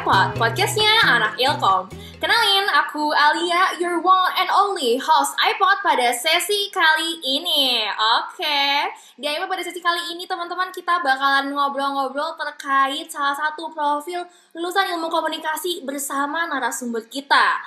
iPod, podcastnya anak Ilkom. Kenalin, aku Alia, your one and only host iPod pada sesi kali ini. Oke, di iPod pada sesi kali ini teman-teman kita bakalan ngobrol-ngobrol terkait salah satu profil lulusan ilmu komunikasi bersama narasumber kita.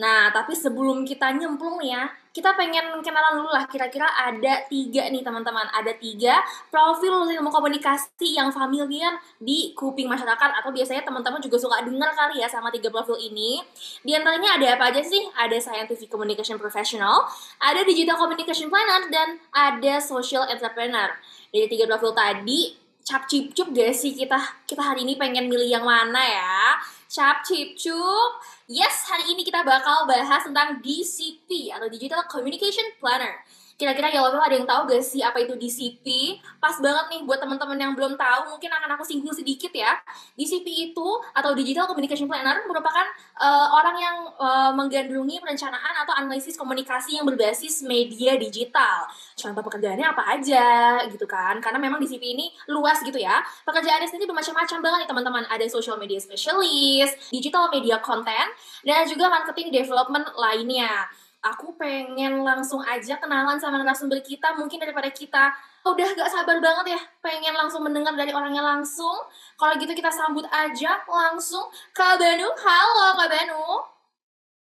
Nah, tapi sebelum kita nyemplung ya, kita pengen kenalan dulu lah. Kira-kira ada tiga nih teman-teman. Ada tiga profil ilmu komunikasi yang familiar di kuping masyarakat atau biasanya teman-teman juga suka dengar kali ya sama tiga profil ini. Di antaranya ada apa aja sih? Ada scientific communication professional ada digital communication planner dan ada social entrepreneur. Dari tiga profil tadi cap cip cup gak sih kita kita hari ini pengen milih yang mana ya? Cap cip cup Yes, hari ini kita bakal bahas tentang DCP atau Digital Communication Planner. Kira-kira ya ada yang tahu gak sih apa itu DCP? Pas banget nih buat teman-teman yang belum tahu, mungkin akan aku singgung sedikit ya. DCP itu atau Digital Communication Planner merupakan uh, orang yang uh, menggandrungi perencanaan atau analisis komunikasi yang berbasis media digital. Contoh pekerjaannya apa aja gitu kan? Karena memang DCP ini luas gitu ya. Pekerjaannya sendiri bermacam-macam banget nih teman-teman. Ada social media specialist, digital media content, dan juga marketing development lainnya aku pengen langsung aja kenalan sama narasumber kita mungkin daripada kita. Udah gak sabar banget ya. Pengen langsung mendengar dari orangnya langsung. Kalau gitu kita sambut aja langsung Kak Banu halo Kak Banu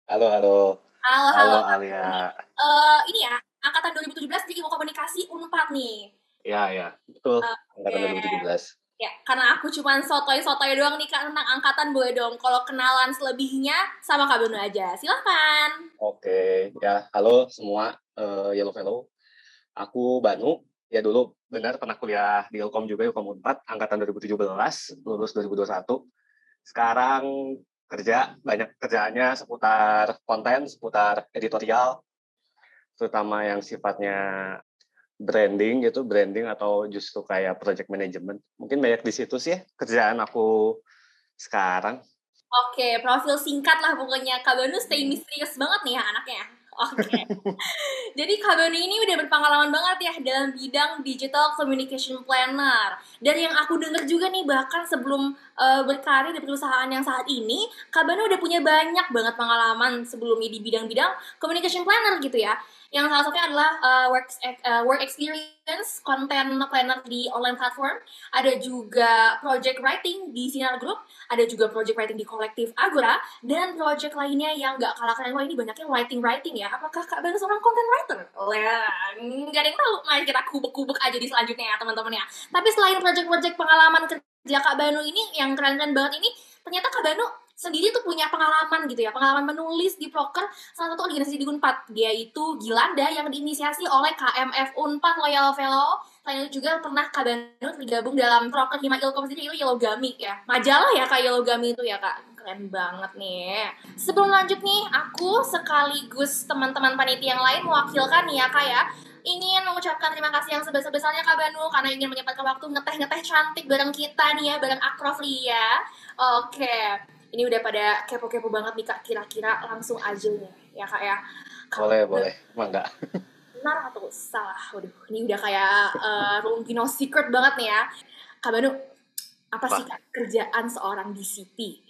halo halo. Halo halo, halo. Alia. Uh, ini ya angkatan 2017 di ilmu komunikasi Unpad nih. Ya ya. Betul. Uh, angkatan okay. 2017 Ya, karena aku cuma sotoy-sotoy doang nih Kak tentang angkatan boleh dong. Kalau kenalan selebihnya sama Kak Benu aja. Silahkan. Oke, ya halo semua uh, Yellow Fellow. Aku Banu. Ya dulu benar pernah kuliah di Ilkom juga Ilkom 4 angkatan 2017, lulus 2021. Sekarang kerja banyak kerjaannya seputar konten, seputar editorial, terutama yang sifatnya branding gitu, branding atau justru kayak project management. Mungkin banyak di situ sih kerjaan aku sekarang. Oke, profil singkat lah pokoknya. Kak Banu stay hmm. misterius banget nih ya anaknya. Oke. Okay. Jadi Kak Banu ini udah berpengalaman banget ya dalam bidang digital communication planner. Dan yang aku dengar juga nih bahkan sebelum uh, berkarir di perusahaan yang saat ini, Kak Banu udah punya banyak banget pengalaman sebelumnya di bidang-bidang communication planner gitu ya yang salah satunya adalah uh, work uh, work experience content planner di online platform. Ada juga project writing di Sinar Group. Ada juga project writing di kolektif Agora. Dan project lainnya yang nggak kalah keren wah ini banyaknya writing writing ya. Apakah kak Banu seorang content writer? Nggak ada yang tahu. Mari kita kubek-kubek aja di selanjutnya ya teman-teman ya. Tapi selain project-project pengalaman kerja kak Banu ini yang keren-keren banget ini ternyata kak Banu sendiri tuh punya pengalaman gitu ya, pengalaman menulis di proker salah satu organisasi di Unpad. Dia itu Gilanda yang diinisiasi oleh KMF Unpad Loyal Fellow. Itu juga pernah Kak Danut bergabung dalam proker Hima Ilkom sendiri itu Yellow Gami ya. Majalah ya Kak Yellow Gami itu ya Kak. Keren banget nih. Sebelum lanjut nih, aku sekaligus teman-teman panitia yang lain mewakilkan nih ya Kak ya ingin mengucapkan terima kasih yang sebesar-besarnya Kak Banu karena ingin menyempatkan waktu ngeteh-ngeteh cantik bareng kita nih ya, bareng Akrof Lia. Oke ini udah pada kepo-kepo banget nih kak. Kira-kira langsung aja nih ya kak ya. Kak, boleh boleh. Emang enggak? Benar atau salah? Waduh ini udah kayak uh, room no secret banget nih ya. Kak Banu apa sih kak kerjaan seorang DCP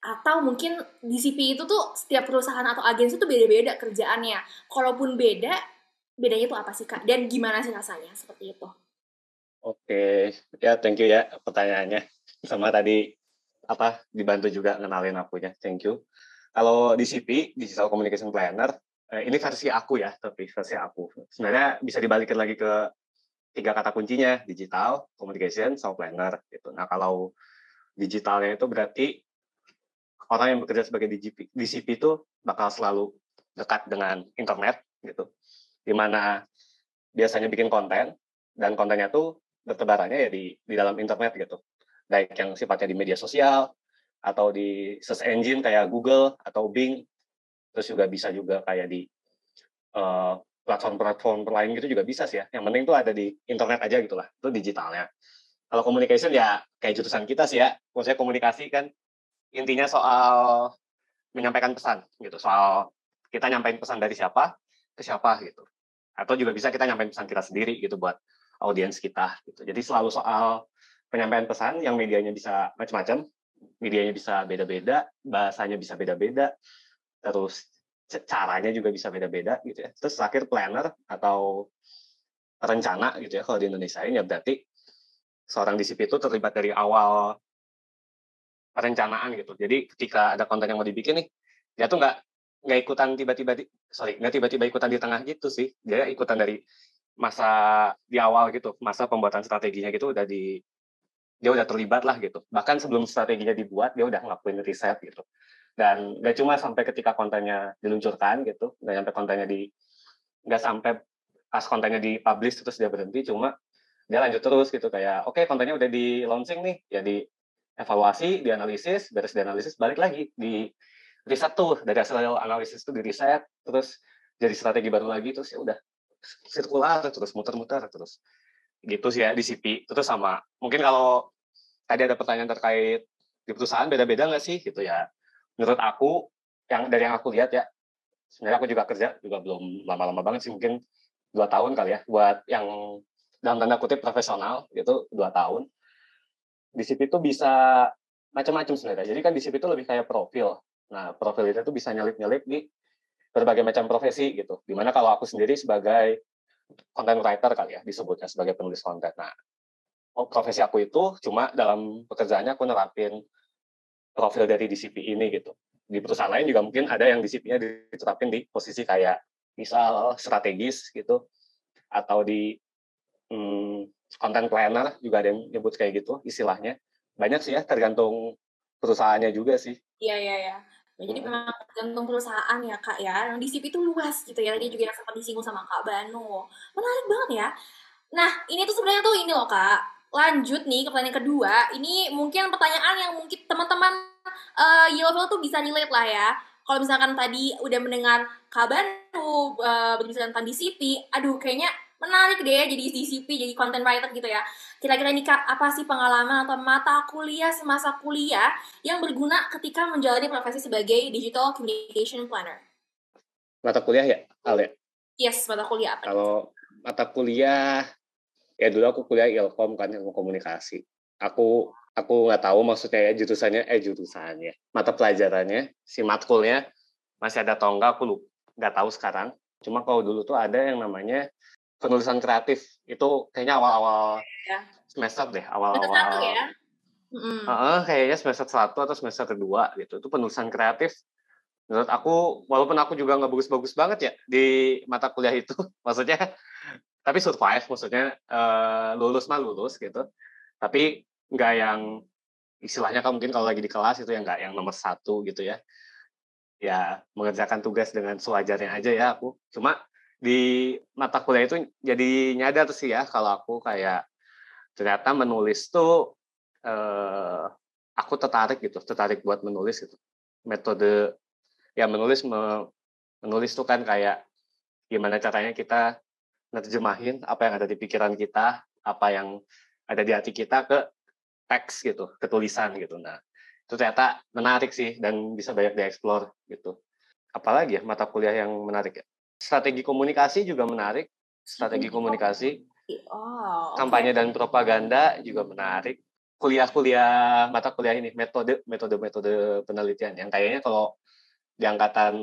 atau mungkin DCP itu tuh setiap perusahaan atau agensi tuh beda-beda kerjaannya. Kalaupun beda bedanya tuh apa sih kak? Dan gimana sih rasanya seperti itu? Oke, ya thank you ya pertanyaannya. Sama tadi apa dibantu juga ngenalin akunya. Thank you. Kalau di CP, Digital Communication Planner, eh, ini versi aku ya, tapi versi aku. Sebenarnya bisa dibalikin lagi ke tiga kata kuncinya, digital, communication, sama planner. Gitu. Nah kalau digitalnya itu berarti orang yang bekerja sebagai DCP, DCP itu bakal selalu dekat dengan internet gitu. Di mana biasanya bikin konten dan kontennya tuh bertebarannya ya di di dalam internet gitu baik yang sifatnya di media sosial atau di search engine kayak Google atau Bing terus juga bisa juga kayak di uh, platform-platform lain gitu juga bisa sih ya. Yang penting tuh ada di internet aja gitulah itu digitalnya. Kalau communication ya kayak jurusan kita sih ya maksudnya komunikasi kan intinya soal menyampaikan pesan gitu soal kita nyampein pesan dari siapa ke siapa gitu. Atau juga bisa kita nyampein pesan kita sendiri gitu buat audiens kita gitu. Jadi selalu soal penyampaian pesan yang medianya bisa macam-macam medianya bisa beda-beda, bahasanya bisa beda-beda, terus caranya juga bisa beda-beda gitu ya. Terus terakhir planner atau rencana gitu ya kalau di Indonesia ini ya berarti seorang disipi itu terlibat dari awal perencanaan gitu. Jadi ketika ada konten yang mau dibikin nih, dia tuh nggak nggak ikutan tiba-tiba di sorry nggak tiba-tiba ikutan di tengah gitu sih. Dia ikutan dari masa di awal gitu, masa pembuatan strateginya gitu udah di dia udah terlibat lah gitu. Bahkan sebelum strateginya dibuat, dia udah ngelakuin riset gitu. Dan nggak cuma sampai ketika kontennya diluncurkan gitu, nggak sampai kontennya di nggak sampai pas kontennya di publish terus dia berhenti, cuma dia lanjut terus gitu kayak oke okay, kontennya udah di launching nih, ya di evaluasi, dianalisis, beres dianalisis, balik lagi di riset tuh dari hasil analisis itu di riset, terus jadi strategi baru lagi terus ya udah sirkular terus muter-muter terus gitu sih ya di CP terus sama. Mungkin kalau tadi ada pertanyaan terkait di perusahaan beda-beda nggak sih? Gitu ya. Menurut aku yang dari yang aku lihat ya sebenarnya aku juga kerja juga belum lama-lama banget sih mungkin dua tahun kali ya buat yang dalam tanda kutip profesional gitu dua tahun. Di CP itu bisa macam-macam sebenarnya. Jadi kan di CP itu lebih kayak profil. Nah profil itu tuh bisa nyelip-nyelip di berbagai macam profesi gitu. Di mana kalau aku sendiri sebagai content writer kali ya disebutnya sebagai penulis konten. Nah, oh, profesi aku itu cuma dalam pekerjaannya aku nerapin profil dari DCP ini gitu. Di perusahaan lain juga mungkin ada yang DCP-nya diterapin di posisi kayak misal strategis gitu atau di hmm, content planner juga ada yang nyebut kayak gitu istilahnya. Banyak sih ya tergantung perusahaannya juga sih. Iya iya iya. Nah, jadi memang tergantung perusahaan ya kak ya. Yang di CP itu luas gitu ya. Tadi juga yang sempat disinggung sama kak Banu. Menarik banget ya. Nah ini tuh sebenarnya tuh ini loh kak. Lanjut nih ke pertanyaan kedua. Ini mungkin pertanyaan yang mungkin teman-teman uh, Yellow tuh bisa relate lah ya. Kalau misalkan tadi udah mendengar kak Banu uh, berbicara tentang DCP, aduh kayaknya menarik deh jadi DCP, jadi content writer gitu ya. Kira-kira ini Kak, apa sih pengalaman atau mata kuliah semasa kuliah yang berguna ketika menjalani profesi sebagai digital communication planner? Mata kuliah ya, Al ya? Yes, mata kuliah apa? Kalau mata kuliah, ya dulu aku kuliah ilkom kan, ilmu komunikasi. Aku aku nggak tahu maksudnya ya jurusannya, eh jurusannya, mata pelajarannya, si matkulnya masih ada atau enggak, aku nggak tahu sekarang. Cuma kalau dulu tuh ada yang namanya penulisan kreatif itu kayaknya awal-awal ya. semester deh awal-awal ya? mm. uh, kayaknya semester satu atau semester kedua gitu itu penulisan kreatif menurut aku walaupun aku juga nggak bagus-bagus banget ya di mata kuliah itu maksudnya tapi survive maksudnya uh, lulus mah lulus gitu tapi nggak yang istilahnya kan mungkin kalau lagi di kelas itu yang nggak yang nomor satu gitu ya ya mengerjakan tugas dengan sewajarnya aja ya aku cuma di mata kuliah itu jadi nyadar sih ya kalau aku kayak ternyata menulis tuh eh, aku tertarik gitu tertarik buat menulis gitu. Metode ya menulis me, menulis tuh kan kayak gimana caranya kita nerjemahin apa yang ada di pikiran kita apa yang ada di hati kita ke teks gitu ke tulisan gitu. Nah itu ternyata menarik sih dan bisa banyak dieksplor gitu. Apalagi ya mata kuliah yang menarik ya strategi komunikasi juga menarik. Strategi komunikasi, oh, kampanye dan propaganda juga menarik. Kuliah-kuliah mata kuliah ini metode metode metode penelitian yang kayaknya kalau di angkatan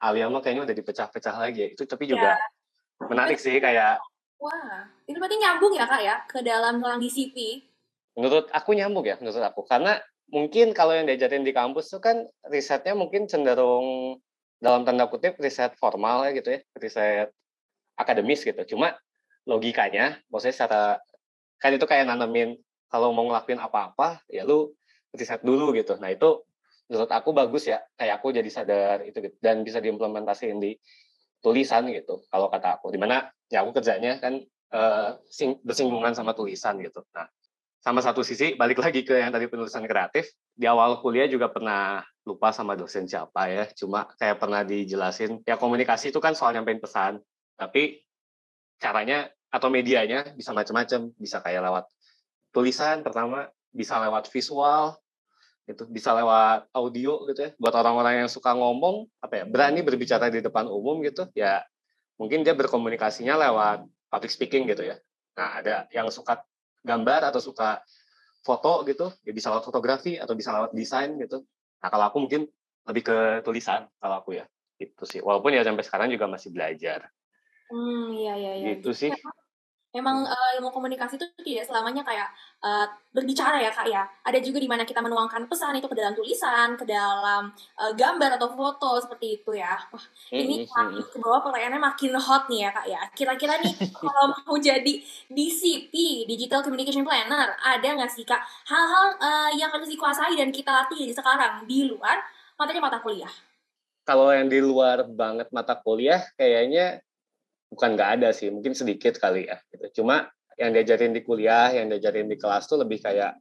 Alia mah kayaknya udah dipecah-pecah lagi ya. Itu tapi juga ya. menarik sih kayak Wah, itu berarti nyambung ya kak ya ke dalam orang DCP? Menurut aku nyambung ya, menurut aku karena mungkin kalau yang diajarin di kampus tuh kan risetnya mungkin cenderung dalam tanda kutip riset formal ya gitu ya, riset akademis gitu. Cuma logikanya, maksudnya secara kan itu kayak nanemin kalau mau ngelakuin apa-apa ya lu riset dulu gitu. Nah itu menurut aku bagus ya, kayak aku jadi sadar itu gitu. dan bisa diimplementasikan di tulisan gitu. Kalau kata aku, di mana ya aku kerjanya kan uh, sing, bersinggungan sama tulisan gitu. Nah sama satu sisi balik lagi ke yang tadi penulisan kreatif. Di awal kuliah juga pernah lupa sama dosen siapa ya. Cuma kayak pernah dijelasin ya komunikasi itu kan soal nyampein pesan. Tapi caranya atau medianya bisa macam-macam bisa kayak lewat tulisan pertama bisa lewat visual itu bisa lewat audio gitu ya. Buat orang-orang yang suka ngomong apa ya berani berbicara di depan umum gitu ya mungkin dia berkomunikasinya lewat public speaking gitu ya. Nah ada yang suka gambar atau suka foto gitu, ya bisa lewat fotografi atau bisa lewat desain gitu. Nah kalau aku mungkin lebih ke tulisan kalau aku ya, itu sih. Walaupun ya sampai sekarang juga masih belajar. Hmm, iya iya iya. Gitu sih. Memang uh, ilmu komunikasi itu tidak selamanya kayak uh, berbicara ya kak ya. Ada juga di mana kita menuangkan pesan itu ke dalam tulisan, ke dalam uh, gambar atau foto seperti itu ya. Wah, ini makin ke bawah pertanyaannya makin hot nih ya kak ya. Kira-kira nih kalau mau jadi DCP (Digital Communication Planner) ada nggak sih kak hal-hal uh, yang harus dikuasai dan kita latih sekarang di luar matanya mata kuliah? Kalau yang di luar banget mata kuliah, kayaknya bukan nggak ada sih, mungkin sedikit kali ya. Gitu. Cuma yang diajarin di kuliah, yang diajarin di kelas tuh lebih kayak,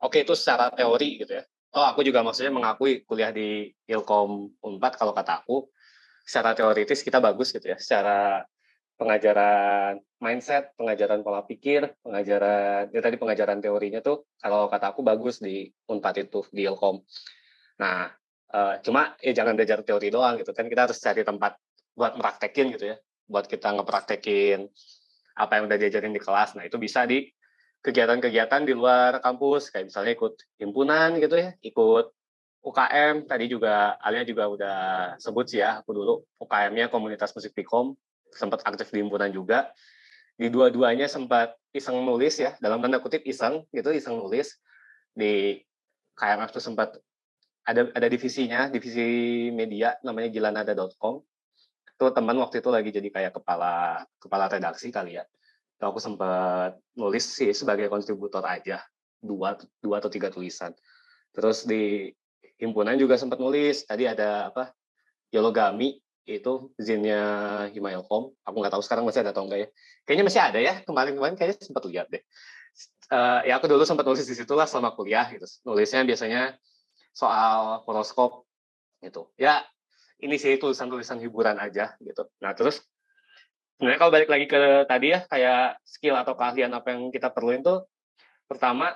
oke okay, itu secara teori gitu ya. Oh aku juga maksudnya mengakui kuliah di Ilkom Unpad kalau kata aku, secara teoritis kita bagus gitu ya, secara pengajaran mindset, pengajaran pola pikir, pengajaran ya tadi pengajaran teorinya tuh kalau kata aku bagus di Unpad itu di Ilkom. Nah, uh, cuma ya jangan belajar teori doang gitu kan kita harus cari tempat buat meraktekin gitu ya buat kita ngepraktekin apa yang udah diajarin di kelas. Nah, itu bisa di kegiatan-kegiatan di luar kampus, kayak misalnya ikut himpunan gitu ya, ikut UKM, tadi juga Alia juga udah sebut sih ya, aku dulu UKM-nya komunitas musik Pikom, sempat aktif di himpunan juga. Di dua-duanya sempat iseng nulis ya, dalam tanda kutip iseng gitu, iseng nulis. Di KMF itu sempat ada ada divisinya, divisi media namanya gilanada.com itu teman waktu itu lagi jadi kayak kepala kepala redaksi kali ya. Itu aku sempat nulis sih sebagai kontributor aja dua dua atau tiga tulisan. Terus di himpunan juga sempat nulis. Tadi ada apa? Yologami itu zinnya Himailkom. Aku nggak tahu sekarang masih ada atau enggak ya. Kayaknya masih ada ya. Kemarin-kemarin kayaknya sempat lihat deh. Uh, ya aku dulu sempat nulis di situlah selama kuliah gitu. Nulisnya biasanya soal horoskop gitu. Ya ini sih tulisan-tulisan hiburan aja gitu. Nah terus sebenarnya kalau balik lagi ke tadi ya kayak skill atau keahlian apa yang kita perluin tuh pertama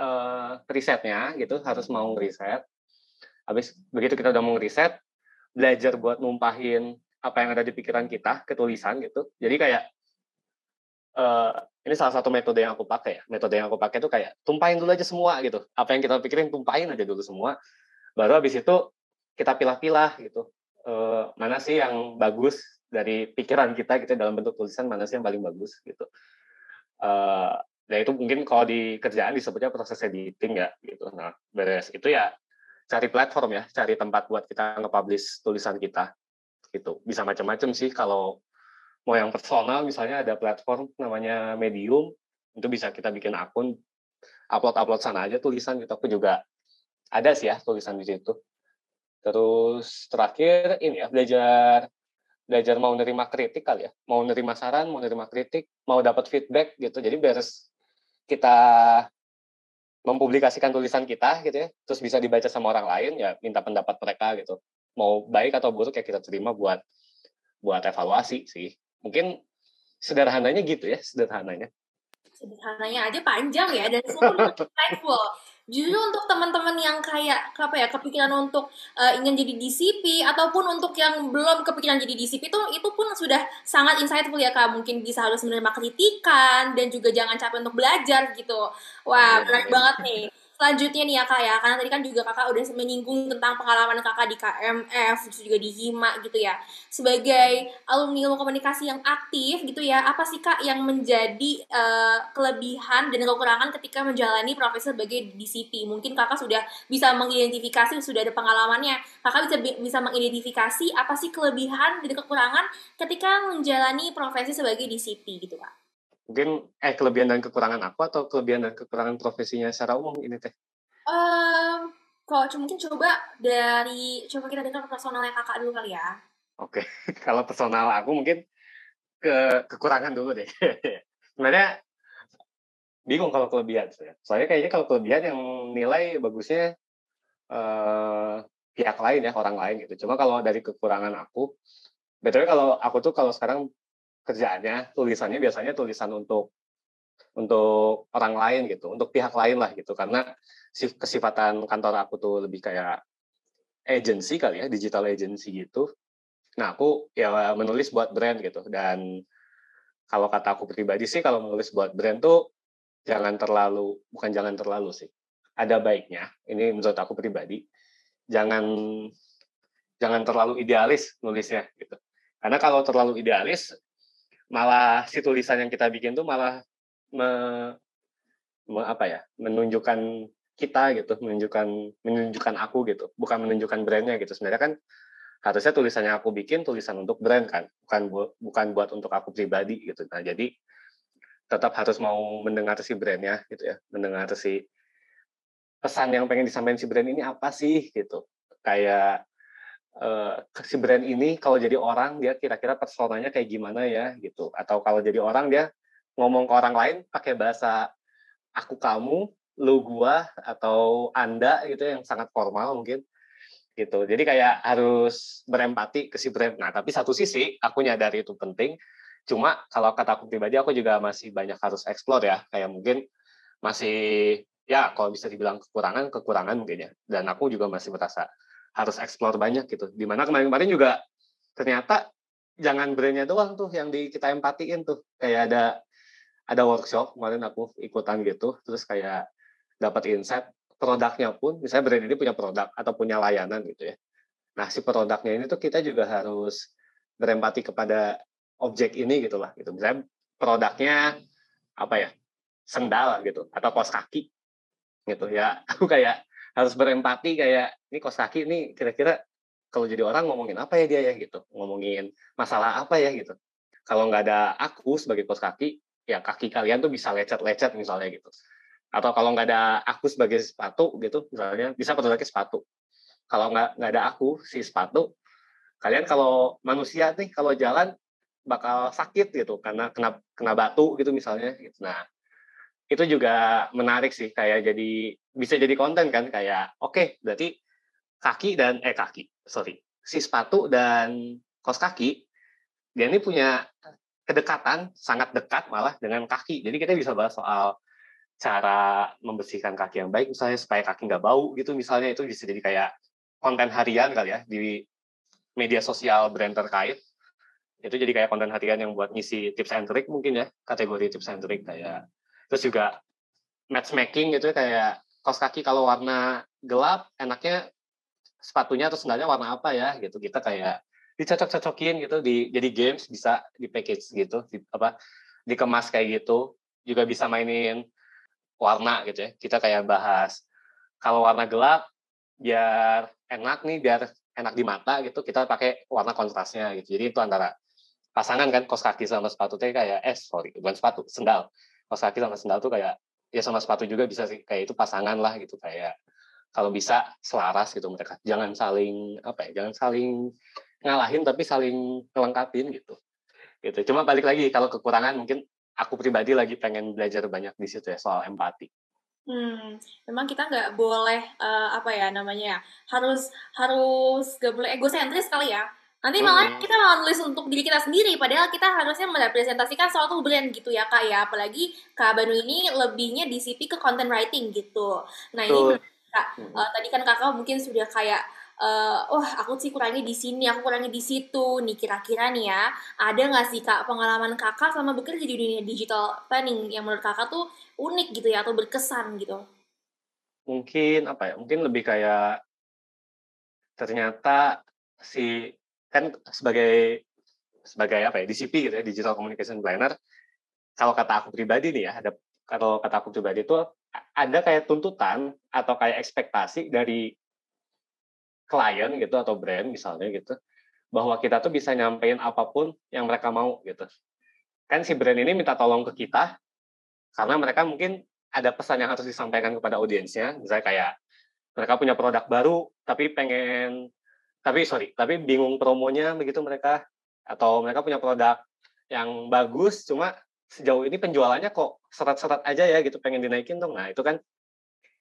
uh, risetnya gitu harus mau ngeriset. Habis begitu kita udah mau ngeriset, belajar buat numpahin apa yang ada di pikiran kita ke tulisan gitu. Jadi kayak uh, ini salah satu metode yang aku pakai ya. Metode yang aku pakai tuh kayak tumpahin dulu aja semua gitu. Apa yang kita pikirin tumpahin aja dulu semua. Baru habis itu kita pilah-pilah gitu. Uh, mana sih yang bagus dari pikiran kita gitu dalam bentuk tulisan mana sih yang paling bagus gitu. Uh, ya itu mungkin kalau di kerjaan disebutnya proses editing ya gitu. Nah beres. Itu ya cari platform ya cari tempat buat kita nge-publish tulisan kita gitu. Bisa macam-macam sih kalau mau yang personal misalnya ada platform namanya Medium itu bisa kita bikin akun upload upload sana aja tulisan gitu. Aku juga ada sih ya tulisan di situ Terus terakhir ini ya belajar belajar mau nerima kritik kali ya, mau nerima saran, mau nerima kritik, mau dapat feedback gitu. Jadi beres kita mempublikasikan tulisan kita gitu ya, terus bisa dibaca sama orang lain ya minta pendapat mereka gitu. Mau baik atau buruk ya kita terima buat buat evaluasi sih. Mungkin sederhananya gitu ya, sederhananya. Sederhananya aja panjang ya dan semua insightful justru untuk teman-teman yang kayak apa ya kepikiran untuk uh, ingin jadi DCP ataupun untuk yang belum kepikiran jadi DCP itu itu pun sudah sangat insightful ya kak. Mungkin bisa harus menerima kritikan dan juga jangan capek untuk belajar gitu. Wah berat banget nih selanjutnya nih ya kak ya. Karena tadi kan juga kakak udah menyinggung tentang pengalaman kakak di KMF juga di HIMA gitu ya. Sebagai alumni ilmu komunikasi yang aktif gitu ya apa sih kak yang menjadi uh, kelebihan dan kekurangan ketika menjalani profesi sebagai DCP mungkin kakak sudah bisa mengidentifikasi sudah ada pengalamannya. Kakak bisa bisa mengidentifikasi apa sih kelebihan dan kekurangan ketika menjalani profesi sebagai DCP gitu kak mungkin eh kelebihan dan kekurangan aku atau kelebihan dan kekurangan profesinya secara umum ini teh? Um, kalau mungkin coba dari coba kita dengar personalnya kakak dulu kali ya. Oke, okay. kalau personal aku mungkin ke kekurangan dulu deh. Sebenarnya bingung kalau kelebihan saya. Soalnya kayaknya kalau kelebihan yang nilai bagusnya uh, pihak lain ya, orang lain gitu. Cuma kalau dari kekurangan aku, betulnya kalau aku tuh kalau sekarang kerjaannya tulisannya biasanya tulisan untuk untuk orang lain gitu untuk pihak lain lah gitu. Karena kesifatan kantor aku tuh lebih kayak agency kali ya digital agency gitu. Nah aku ya menulis buat brand gitu. Dan kalau kata aku pribadi sih kalau menulis buat brand tuh jangan terlalu bukan jangan terlalu sih ada baiknya. Ini menurut aku pribadi. Jangan jangan terlalu idealis nulisnya gitu. Karena kalau terlalu idealis malah si tulisan yang kita bikin tuh malah me, me, apa ya menunjukkan kita gitu menunjukkan menunjukkan aku gitu bukan menunjukkan brandnya gitu. Sebenarnya kan harusnya tulisannya aku bikin tulisan untuk brand kan bukan buat bukan buat untuk aku pribadi gitu. Nah jadi tetap harus mau mendengar si brandnya gitu ya mendengar si pesan yang pengen disampaikan si brand ini apa sih gitu. Kayak uh, si brand ini kalau jadi orang dia kira-kira personanya kayak gimana ya gitu. Atau kalau jadi orang dia ngomong ke orang lain pakai bahasa aku kamu lu gua atau anda gitu yang sangat formal mungkin gitu. Jadi kayak harus berempati ke si brand. Nah tapi satu sisi aku nyadari itu penting. Cuma kalau kata aku pribadi aku juga masih banyak harus explore ya. Kayak mungkin masih ya kalau bisa dibilang kekurangan kekurangan mungkin ya. Dan aku juga masih merasa harus explore banyak gitu di mana kemarin-kemarin juga ternyata jangan brandnya doang tuh yang di kita empatiin tuh kayak ada ada workshop kemarin aku ikutan gitu terus kayak dapat insight produknya pun, misalnya brand ini punya produk atau punya layanan gitu ya. Nah, si produknya ini tuh kita juga harus berempati kepada objek ini gitu lah. Gitu. Misalnya produknya apa ya, sendal gitu, atau kos kaki gitu ya. Aku kayak harus berempati kayak, ini kos kaki ini kira-kira kalau jadi orang ngomongin apa ya dia ya gitu. Ngomongin masalah apa ya gitu. Kalau nggak ada aku sebagai kos kaki, ya kaki kalian tuh bisa lecet-lecet misalnya gitu atau kalau nggak ada aku sebagai sepatu gitu misalnya bisa produknya sepatu kalau nggak nggak ada aku si sepatu kalian kalau manusia nih kalau jalan bakal sakit gitu karena kena kena batu gitu misalnya gitu. nah itu juga menarik sih kayak jadi bisa jadi konten kan kayak oke okay, berarti kaki dan eh kaki sorry si sepatu dan kos kaki dia ini punya kedekatan sangat dekat malah dengan kaki. Jadi kita bisa bahas soal cara membersihkan kaki yang baik misalnya supaya kaki nggak bau gitu misalnya. Itu bisa jadi kayak konten harian kali ya di media sosial brand terkait. Itu jadi kayak konten harian yang buat ngisi tips and trick mungkin ya kategori tips and trick kayak. Terus juga matchmaking gitu kayak kaos kaki kalau warna gelap enaknya sepatunya atau sendalnya warna apa ya gitu kita kayak dicocok-cocokin gitu di jadi games bisa di package gitu di, apa dikemas kayak gitu juga bisa mainin warna gitu ya. Kita kayak bahas kalau warna gelap biar enak nih, biar enak di mata gitu, kita pakai warna kontrasnya gitu. Jadi itu antara pasangan kan kos kaki sama sepatu tuh kayak eh sorry bukan sepatu sendal kos kaki sama sendal tuh kayak ya sama sepatu juga bisa sih kayak itu pasangan lah gitu kayak kalau bisa selaras gitu mereka jangan saling apa ya jangan saling ngalahin tapi saling melengkapin gitu gitu cuma balik lagi kalau kekurangan mungkin aku pribadi lagi pengen belajar banyak di situ ya soal empati. Hmm, memang kita nggak boleh uh, apa ya namanya ya harus harus gak boleh egosentris kali ya. Nanti malah hmm. kita malah nulis untuk diri kita sendiri, padahal kita harusnya merepresentasikan suatu brand gitu ya kak ya. Apalagi kak Banu ini lebihnya di CP ke content writing gitu. Nah ini kak, uh, tadi kan kakak mungkin sudah kayak uh, oh aku sih kurangi di sini, aku kurangi di situ. Nih kira-kira nih ya, ada nggak sih kak pengalaman kakak sama bekerja di dunia digital planning yang menurut kakak tuh unik gitu ya atau berkesan gitu? Mungkin apa ya? Mungkin lebih kayak ternyata si kan sebagai sebagai apa ya DCP gitu ya digital communication planner kalau kata aku pribadi nih ya ada kalau kata aku pribadi itu ada kayak tuntutan atau kayak ekspektasi dari klien gitu atau brand misalnya gitu bahwa kita tuh bisa nyampein apa pun yang mereka mau gitu. Kan si brand ini minta tolong ke kita karena mereka mungkin ada pesan yang harus disampaikan kepada audiensnya. Misalnya kayak mereka punya produk baru tapi pengen tapi sorry tapi bingung promonya begitu mereka. Atau mereka punya produk yang bagus cuma sejauh ini penjualannya kok serat-serat aja ya gitu pengen dinaikin dong nah itu kan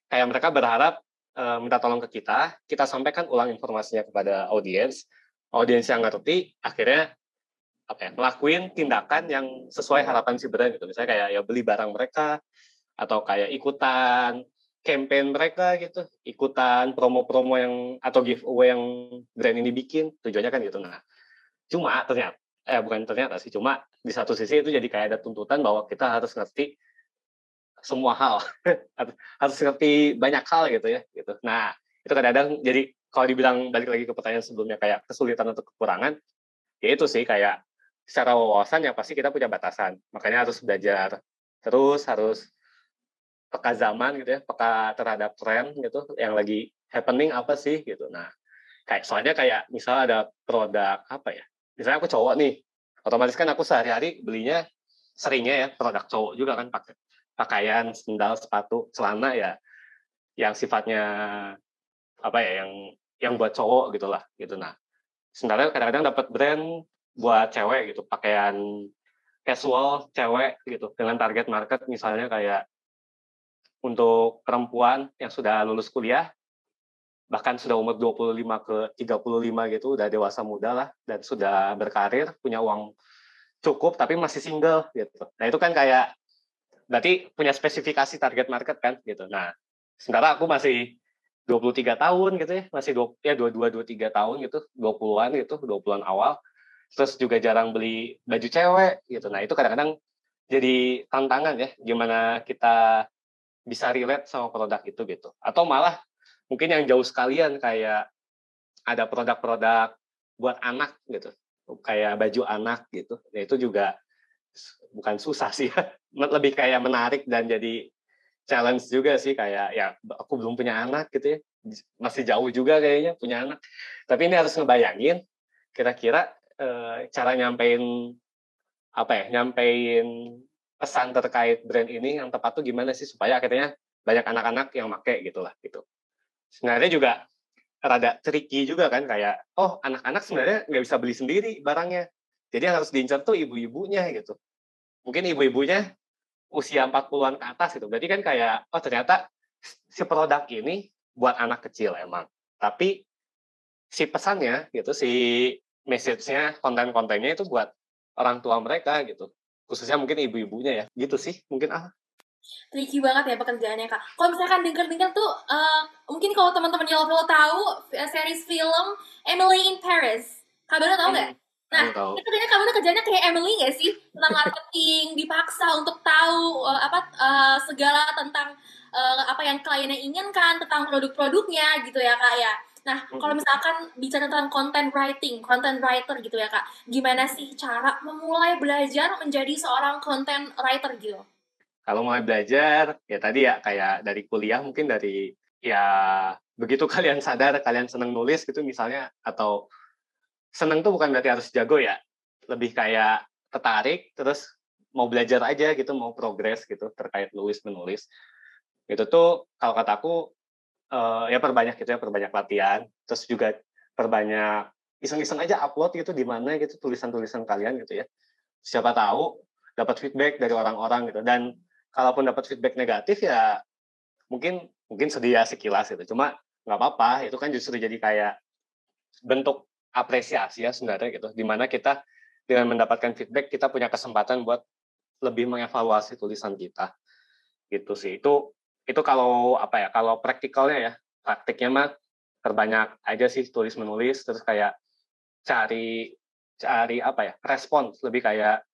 kayak mereka berharap uh, minta tolong ke kita, kita sampaikan ulang informasinya kepada audiens, audiens yang ngerti, akhirnya apa ya, ngelakuin tindakan yang sesuai harapan si brand gitu. Misalnya kayak ya beli barang mereka, atau kayak ikutan campaign mereka gitu, ikutan promo-promo yang atau giveaway yang brand ini bikin, tujuannya kan gitu. Nah, cuma ternyata, eh bukan ternyata sih, cuma di satu sisi itu jadi kayak ada tuntutan bahwa kita harus ngerti semua hal. Harus ngerti banyak hal gitu ya gitu. Nah itu kadang-kadang jadi kalau dibilang balik lagi ke pertanyaan sebelumnya kayak kesulitan atau kekurangan ya itu sih kayak secara wawasan ya pasti kita punya batasan. Makanya harus belajar terus harus peka zaman gitu ya peka terhadap tren gitu yang lagi happening apa sih gitu. Nah kayak soalnya kayak misal ada produk apa ya misalnya aku cowok nih otomatis kan aku sehari-hari belinya seringnya ya produk cowok juga kan pakai pakaian sendal sepatu celana ya yang sifatnya apa ya yang yang buat cowok gitulah gitu. Nah sebenarnya kadang-kadang dapat brand buat cewek gitu pakaian casual cewek gitu dengan target market misalnya kayak untuk perempuan yang sudah lulus kuliah bahkan sudah umur 25 ke 35 gitu udah dewasa muda lah dan sudah berkarir punya uang cukup tapi masih single gitu. Nah itu kan kayak berarti punya spesifikasi target market kan gitu. Nah sementara aku masih 23 tahun gitu ya masih dua, ya 22 23 tahun gitu 20-an gitu 20-an awal. Terus juga jarang beli baju cewek gitu. Nah itu kadang-kadang jadi tantangan ya gimana kita bisa relate sama produk itu gitu. Atau malah mungkin yang jauh sekalian kayak ada produk-produk buat anak gitu kayak baju anak gitu. Ya itu juga bukan susah sih lebih kayak menarik dan jadi challenge juga sih kayak ya aku belum punya anak gitu ya masih jauh juga kayaknya punya anak. Tapi ini harus ngebayangin kira-kira e, cara nyampein apa ya nyampein pesan terkait brand ini yang tepat tuh gimana sih supaya akhirnya banyak anak-anak yang make gitulah gitu. Sebenarnya juga rada tricky juga kan kayak oh anak-anak sebenarnya nggak bisa beli sendiri barangnya jadi yang harus diincar tuh ibu-ibunya gitu. Mungkin ibu-ibunya usia 40-an ke atas gitu. Berarti kan kayak oh ternyata si produk ini buat anak kecil emang. Tapi si pesannya gitu si message-nya konten-kontennya itu buat orang tua mereka gitu. Khususnya mungkin ibu-ibunya ya. Gitu sih mungkin ah. Tricky banget ya pekerjaannya kak. Kalau misalkan denger-denger tuh, uh, mungkin kalau teman-teman Yellow tahu series film Emily in Paris, kak Bano tahu nggak? Hmm, nah, itu kayaknya kak Bano kerjanya kayak Emily nggak sih? Tentang marketing, dipaksa untuk tahu uh, apa uh, segala tentang uh, apa yang kliennya inginkan, tentang produk-produknya gitu ya kak ya. Nah, kalau misalkan bicara tentang content writing, content writer gitu ya kak, gimana sih cara memulai belajar menjadi seorang content writer gitu? Kalau mulai belajar, ya tadi ya kayak dari kuliah mungkin dari ya begitu kalian sadar kalian seneng nulis gitu misalnya atau seneng tuh bukan berarti harus jago ya, lebih kayak tertarik terus mau belajar aja gitu, mau progres gitu terkait nulis menulis. Itu tuh kalau kataku uh, ya perbanyak gitu ya perbanyak latihan terus juga perbanyak iseng-iseng aja upload gitu di mana gitu tulisan-tulisan kalian gitu ya. Siapa tahu dapat feedback dari orang-orang gitu. Dan kalaupun dapat feedback negatif ya mungkin mungkin sedih ya sekilas gitu. Cuma nggak apa-apa itu kan justru jadi kayak bentuk apresiasi ya sebenarnya gitu. Di mana kita dengan mendapatkan feedback kita punya kesempatan buat lebih mengevaluasi tulisan kita. Gitu sih. Itu itu kalau apa ya kalau praktikalnya ya praktiknya mah terbanyak aja sih tulis menulis terus kayak cari cari apa ya respon. Lebih kayak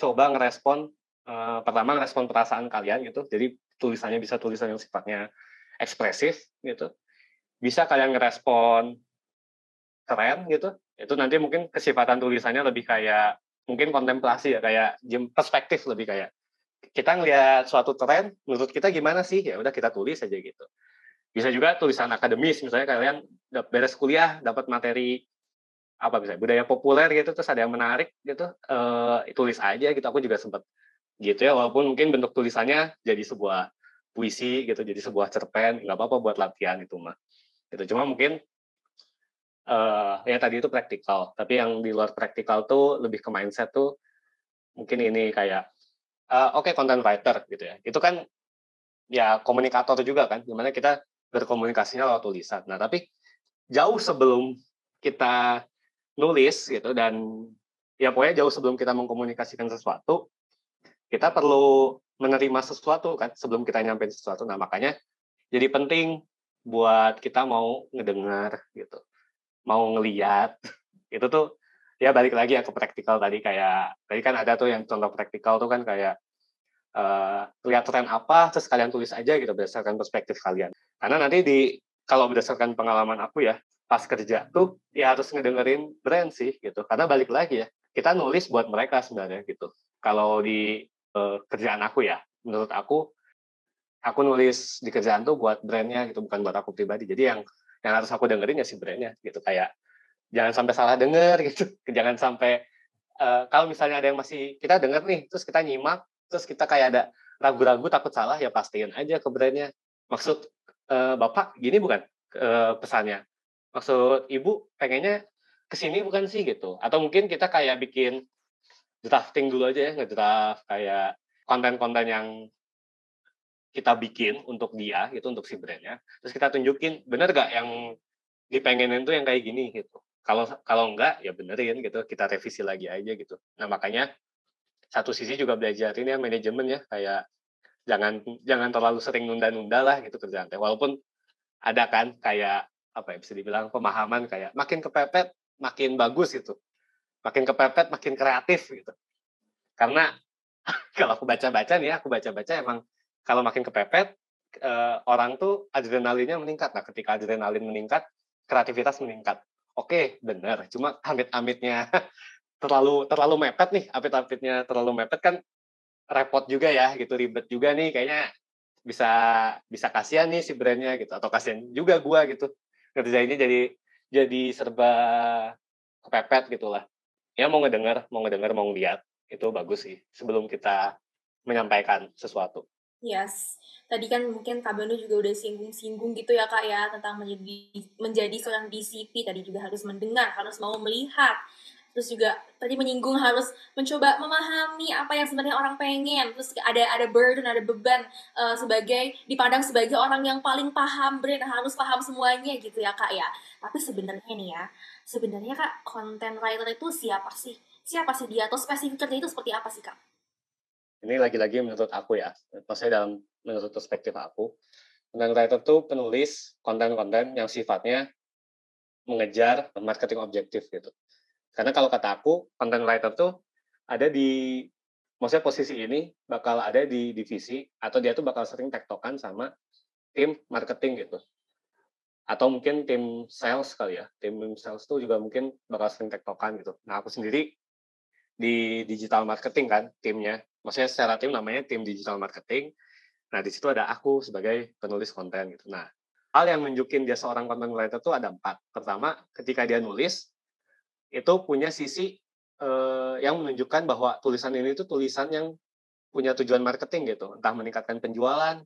coba ngerespon uh, pertama ngerespon perasaan kalian gitu. Jadi tulisannya bisa tulisan yang sifatnya ekspresif gitu. Bisa kalian ngerespon keren gitu itu nanti mungkin kesifatan tulisannya lebih kayak mungkin kontemplasi ya kayak perspektif lebih kayak kita ngelihat suatu tren, menurut kita gimana sih? Ya udah kita tulis aja gitu. Bisa juga tulisan akademis, misalnya kalian beres kuliah dapat materi apa bisa budaya populer gitu terus ada yang menarik gitu uh, tulis aja gitu aku juga sempat gitu ya walaupun mungkin bentuk tulisannya jadi sebuah puisi gitu jadi sebuah cerpen nggak apa-apa buat latihan itu mah gitu cuma mungkin uh, ya tadi itu praktikal. Tapi yang di luar praktikal tuh lebih ke mindset tuh mungkin ini kayak uh, oke okay, content writer gitu ya. Itu kan ya komunikator juga kan di mana kita berkomunikasinya lewat tulisan. Nah tapi jauh sebelum kita nulis gitu dan ya pokoknya jauh sebelum kita mengkomunikasikan sesuatu kita perlu menerima sesuatu kan sebelum kita nyampein sesuatu. Nah makanya jadi penting buat kita mau ngedengar gitu mau ngeliat itu tuh ya balik lagi ya praktikal tadi kayak tadi kan ada tuh yang contoh praktikal tuh kan kayak uh, lihat tren apa terus kalian tulis aja gitu berdasarkan perspektif kalian. Karena nanti di kalau berdasarkan pengalaman aku ya pas kerja tuh ya harus ngedengerin brand sih gitu. Karena balik lagi ya kita nulis buat mereka sebenarnya gitu. Kalau di uh, kerjaan aku ya menurut aku aku nulis di kerjaan tuh buat brandnya gitu bukan buat aku pribadi. Jadi yang yang harus aku dengerin ya si brandnya gitu. Kayak jangan sampai salah denger gitu. Jangan sampai uh, kalau misalnya ada yang masih kita denger nih terus kita nyimak terus kita kayak ada ragu-ragu takut salah ya pastiin aja ke brandnya maksud uh, bapak gini bukan uh, pesannya? Maksud ibu pengennya ke sini bukan sih gitu. Atau mungkin kita kayak bikin drafting dulu aja ya ngedraft kayak konten-konten yang kita bikin untuk dia gitu untuk si brandnya terus kita tunjukin bener gak yang dipengenin tuh yang kayak gini? Gitu. Kalau kalau enggak ya benerin gitu. Kita revisi lagi aja gitu. Nah makanya satu sisi juga belajarin ya manajemen ya kayak jangan jangan terlalu sering nunda-nunda lah gitu kerjaan walaupun ada kan kayak apa ya bisa dibilang pemahaman kayak makin kepepet makin bagus gitu. Makin kepepet makin kreatif gitu. Karena kalau aku baca-baca nih ya, aku baca-baca emang kalau makin kepepet eh, orang tuh adrenalinnya meningkat. Nah ketika adrenalin meningkat kreativitas meningkat. Oke benar cuma amit-amitnya terlalu terlalu mepet nih apit-apitnya terlalu mepet kan repot juga ya gitu ribet juga nih kayaknya bisa bisa kasihan nih si brandnya gitu atau kasihan juga gua gitu. Ngerjainnya jadi jadi serba kepepet gitulah. Ya mau ngedengar mau ngedengar mau ngeliat itu bagus sih sebelum kita menyampaikan sesuatu yes. Tadi kan mungkin Kak Banu juga udah singgung-singgung gitu ya Kak ya tentang menjadi menjadi seorang DCP tadi juga harus mendengar harus mau melihat. Terus juga tadi menyinggung harus mencoba memahami apa yang sebenarnya orang pengen. Terus ada ada burden ada beban uh, sebagai dipandang sebagai orang yang paling paham brand harus paham semuanya gitu ya kak ya. Tapi sebenarnya nih ya sebenarnya kak content writer itu siapa sih? Siapa sih dia? Atau spesifiknya itu seperti apa sih kak ini lagi-lagi menurut aku ya maksudnya dalam menurut perspektif aku content writer tuh penulis konten-konten yang sifatnya mengejar marketing objektif gitu karena kalau kata aku, content writer tuh ada di maksudnya posisi ini bakal ada di divisi atau dia tuh bakal sering tektokan sama tim marketing gitu. Atau mungkin tim sales kali ya. Tim sales tuh juga mungkin bakal sering tektokan gitu. Nah, aku sendiri di digital marketing kan timnya. Maksudnya secara tim namanya tim digital marketing. Nah, di situ ada aku sebagai penulis konten gitu. Nah, hal yang nunjukin dia seorang content writer tuh ada empat. Pertama, ketika dia nulis, itu punya sisi uh, yang menunjukkan bahwa tulisan ini itu tulisan yang punya tujuan marketing gitu, entah meningkatkan penjualan,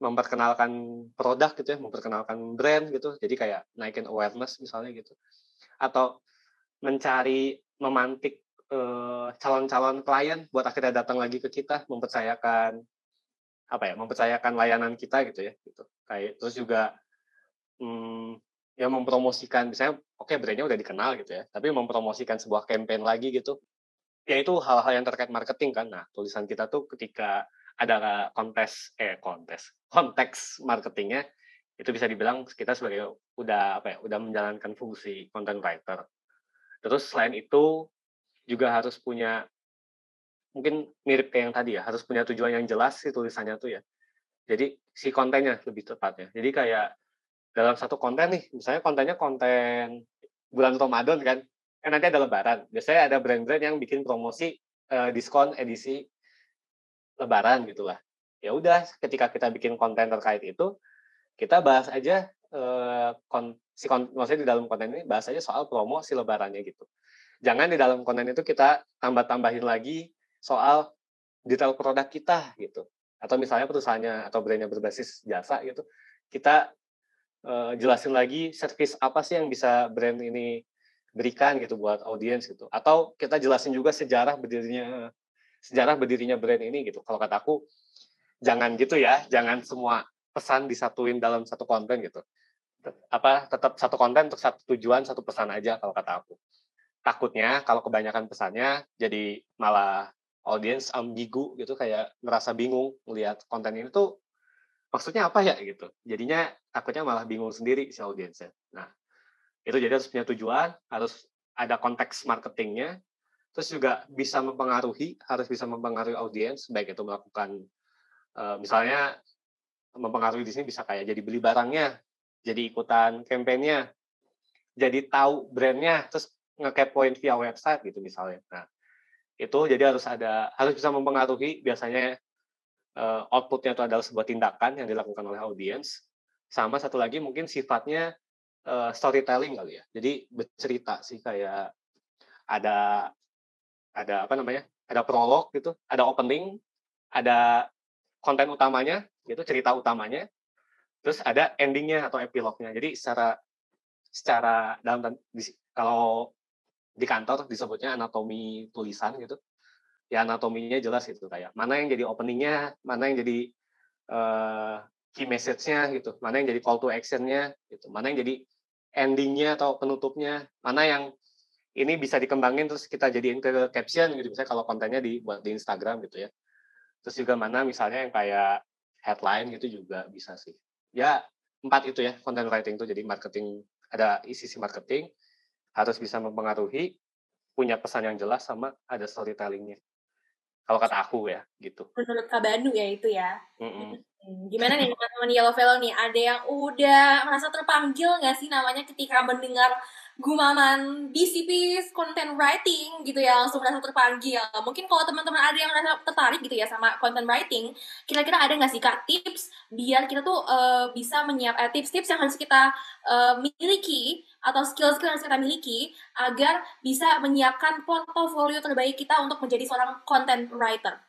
memperkenalkan produk gitu ya, memperkenalkan brand gitu, jadi kayak naikin awareness misalnya gitu, atau mencari memantik eh, calon-calon klien buat akhirnya datang lagi ke kita, mempercayakan apa ya, mempercayakan layanan kita gitu ya, gitu. Kayak terus juga hmm, yang mempromosikan misalnya oke okay, brandnya udah dikenal gitu ya tapi mempromosikan sebuah campaign lagi gitu. Ya itu hal-hal yang terkait marketing kan. Nah tulisan kita tuh ketika ada kontes eh kontes konteks marketingnya itu bisa dibilang kita sebagai udah apa ya udah menjalankan fungsi content writer. Terus selain itu juga harus punya mungkin mirip kayak yang tadi ya harus punya tujuan yang jelas sih tulisannya tuh ya jadi si kontennya lebih tepatnya jadi kayak dalam satu konten nih, misalnya kontennya konten bulan Ramadan kan, kan nanti ada lebaran. Biasanya ada brand-brand yang bikin promosi uh, diskon edisi lebaran gitulah. Ya udah, ketika kita bikin konten terkait itu, kita bahas aja uh, kon, si kon, maksudnya di dalam konten ini bahas aja soal promo si lebarannya gitu. Jangan di dalam konten itu kita tambah-tambahin lagi soal detail produk kita gitu. Atau misalnya perusahaannya atau brandnya berbasis jasa gitu. Kita uh, jelasin lagi service apa sih yang bisa brand ini berikan gitu buat audiens gitu. Atau kita jelasin juga sejarah berdirinya sejarah berdirinya brand ini gitu. Kalau kataku jangan gitu ya, jangan semua pesan disatuin dalam satu konten gitu. Apa tetap satu konten untuk satu tujuan, satu pesan aja kalau kata aku. Takutnya kalau kebanyakan pesannya jadi malah audiens ambigu gitu kayak merasa bingung melihat konten ini tuh maksudnya apa ya gitu. Jadinya takutnya malah bingung sendiri si audiensnya. Nah, itu jadi harus punya tujuan, harus ada konteks marketingnya, terus juga bisa mempengaruhi harus bisa mempengaruhi audiens baik itu melakukan misalnya mempengaruhi di sini bisa kayak jadi beli barangnya jadi ikutan kampanyenya jadi tahu brandnya terus ngekepoin via website gitu misalnya. Nah itu jadi harus ada harus bisa mempengaruhi biasanya uh, outputnya itu adalah sebuah tindakan yang dilakukan oleh audiens sama satu lagi mungkin sifatnya uh, storytelling kali ya. Jadi bercerita sih kayak ada ada apa namanya ada prolog gitu ada opening ada konten utamanya gitu cerita utamanya terus ada endingnya atau epilognya. Jadi secara secara dalam kalau di kantor disebutnya anatomi tulisan gitu. Ya anatominya jelas itu kayak mana yang jadi openingnya mana yang jadi uh, key message-nya gitu mana yang jadi call to action-nya gitu mana yang jadi endingnya atau penutupnya mana yang ini bisa dikembangin terus kita jadiin ke caption gitu misalnya kalau kontennya dibuat di Instagram gitu ya. Terus juga mana misalnya yang kayak headline gitu juga bisa sih. Ya empat itu ya content writing itu jadi marketing ada sisi marketing harus bisa mempengaruhi, punya pesan yang jelas sama ada storytellingnya. Kalau kata aku ya, gitu. Menurut Kak Banu ya itu ya. Mm-mm. Gimana nih teman-teman Yellow Fellow nih? Ada yang udah merasa terpanggil nggak sih namanya ketika mendengar gumaman DCP content writing gitu ya langsung merasa terpanggil. Mungkin kalau teman-teman ada yang merasa tertarik gitu ya sama content writing, kira-kira ada nggak sih kak tips biar kita tuh uh, bisa menyiap uh, tips-tips yang harus kita uh, miliki atau skill-skill yang harus kita miliki agar bisa menyiapkan portofolio terbaik kita untuk menjadi seorang content writer.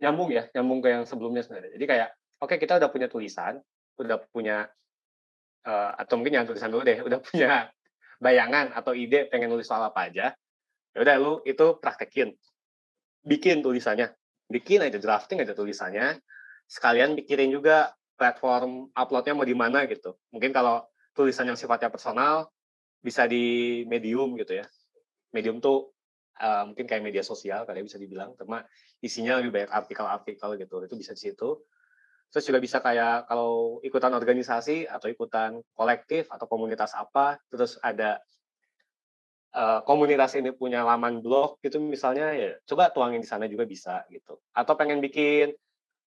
Nyambung ya, nyambung ke yang sebelumnya sebenarnya. Jadi kayak, oke okay, kita udah punya tulisan, udah punya uh, atau mungkin yang tulisan dulu deh, udah punya bayangan atau ide pengen nulis soal apa aja, ya udah lu itu praktekin. Bikin tulisannya. Bikin aja drafting aja tulisannya. Sekalian pikirin juga platform uploadnya mau di mana gitu. Mungkin kalau tulisan yang sifatnya personal bisa di medium gitu ya. Medium tuh uh, mungkin kayak media sosial kalian bisa dibilang, karena isinya lebih banyak artikel-artikel gitu. Itu bisa di situ. Terus juga bisa kayak kalau ikutan organisasi atau ikutan kolektif atau komunitas apa, terus ada uh, komunitas ini punya laman blog gitu misalnya ya coba tuangin di sana juga bisa gitu. Atau pengen bikin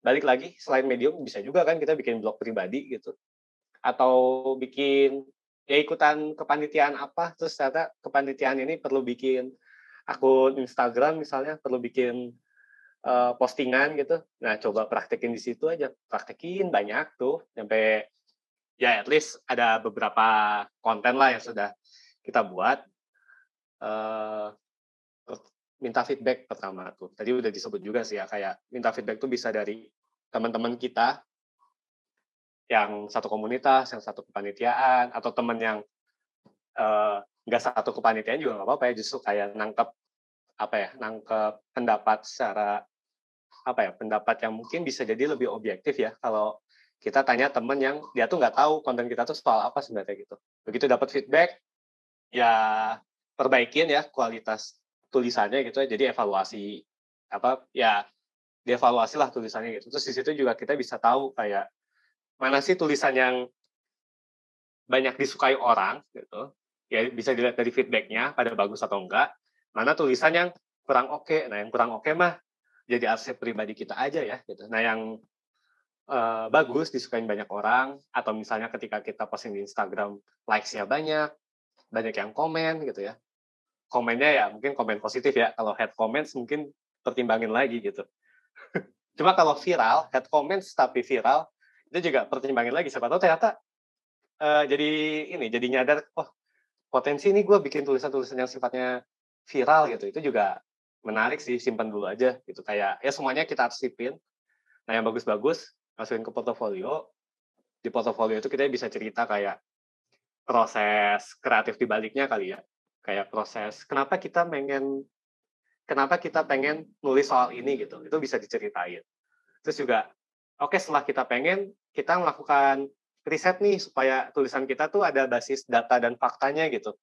balik lagi selain medium bisa juga kan kita bikin blog pribadi gitu. Atau bikin ya ikutan kepanitiaan apa terus ternyata kepanitiaan ini perlu bikin akun Instagram misalnya perlu bikin uh, postingan gitu. Nah, coba praktekin di situ aja. Praktekin banyak tuh sampai ya at least ada beberapa konten lah yang sudah kita buat. Uh, minta feedback pertama tuh. Tadi udah disebut juga sih ya kayak minta feedback tuh bisa dari teman-teman kita yang satu komunitas, yang satu kepanitiaan, atau teman yang uh, nggak satu kepanitiaan juga nggak apa-apa ya justru kayak nangkep apa ya nangkep pendapat secara apa ya pendapat yang mungkin bisa jadi lebih objektif ya kalau kita tanya temen yang dia tuh nggak tahu konten kita tuh soal apa sebenarnya gitu. Begitu dapat feedback ya perbaikin ya kualitas tulisannya gitu ya jadi evaluasi apa ya dievaluasi lah tulisannya gitu. Terus di situ juga kita bisa tahu kayak mana sih tulisan yang banyak disukai orang gitu. Ya bisa dilihat dari feedbacknya pada bagus atau enggak. Mana tulisan yang kurang oke. Okay. nah yang kurang oke okay mah jadi arsip pribadi kita aja ya gitu. Nah yang uh, bagus disukain banyak orang atau misalnya ketika kita posting di Instagram likes-nya banyak, banyak yang komen gitu ya. Komennya ya mungkin komen positif ya. Kalau head comments mungkin pertimbangin lagi gitu. Cuma kalau viral, head comments tapi viral itu juga pertimbangin lagi. Siapa tahu ternyata uh, jadi ini jadi nyadar, oh potensi ini gue bikin tulisan-tulisan yang sifatnya viral gitu. Itu juga menarik sih simpan dulu aja gitu. Kayak ya semuanya kita arsipin. Nah yang bagus-bagus masukin ke portofolio. Di portofolio itu kita bisa cerita kayak proses kreatif di baliknya kali ya. Kayak proses kenapa kita pengen kenapa kita pengen nulis soal ini gitu. Itu bisa diceritain. Terus juga oke okay, setelah kita pengen kita melakukan riset nih supaya tulisan kita tuh ada basis data dan faktanya gitu.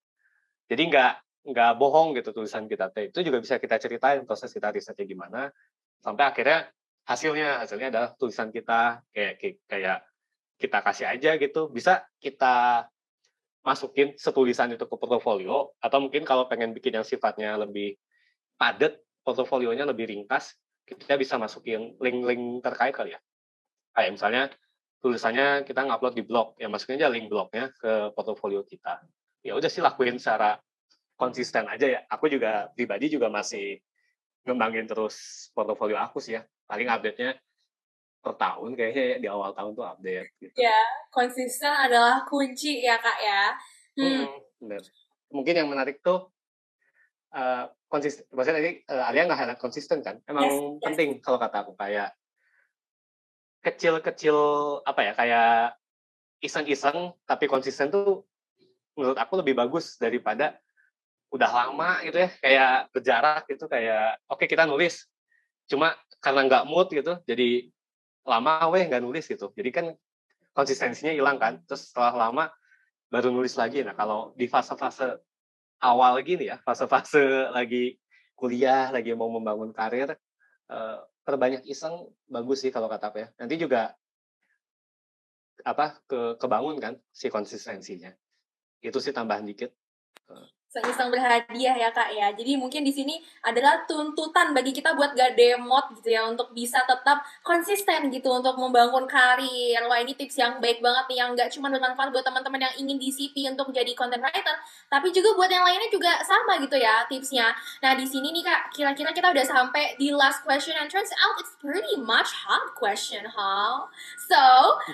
Jadi nggak nggak bohong gitu tulisan kita teh. Itu juga bisa kita ceritain proses kita risetnya gimana sampai akhirnya hasilnya hasilnya adalah tulisan kita kayak kayak kita kasih aja gitu. Bisa kita masukin setulisan itu ke portofolio atau mungkin kalau pengen bikin yang sifatnya lebih padat portofolionya lebih ringkas kita bisa masukin link-link terkait kali ya. Kayak misalnya tulisannya kita ngupload di blog ya masukin aja link blognya ke portofolio kita. Ya udah sih lakuin secara konsisten aja ya aku juga pribadi juga masih ngembangin terus portofolio aku sih ya paling update-nya per tahun kayaknya ya di awal tahun tuh update gitu. Ya, konsisten adalah kunci ya kak ya. Hmm. hmm Mungkin yang menarik tuh uh, konsisten. Maksudnya tadi uh, Alia nggak highlight konsisten kan? Emang yes, penting yes. kalau kata aku kayak kecil-kecil apa ya kayak iseng-iseng tapi konsisten tuh menurut aku lebih bagus daripada udah lama gitu ya kayak berjarak gitu kayak oke okay, kita nulis. Cuma karena nggak mood gitu jadi lama weh nggak nulis gitu. Jadi kan konsistensinya hilang kan terus setelah lama baru nulis lagi. Nah kalau di fase-fase awal gini ya fase-fase lagi kuliah lagi mau membangun karir uh, perbanyak iseng bagus sih kalau kata aku ya. Nanti juga apa ke kebangun kan si konsistensinya. Itu sih tambahan dikit iseng berhadiah ya kak ya. Jadi mungkin di sini adalah tuntutan bagi kita buat gak demot gitu ya untuk bisa tetap konsisten gitu untuk membangun karir. Wah ini tips yang baik banget nih yang gak cuma bermanfaat buat teman-teman yang ingin di CP untuk jadi content writer, tapi juga buat yang lainnya juga sama gitu ya tipsnya. Nah di sini nih kak, kira-kira kita udah sampai di last question and turns out it's pretty much hot question, huh? So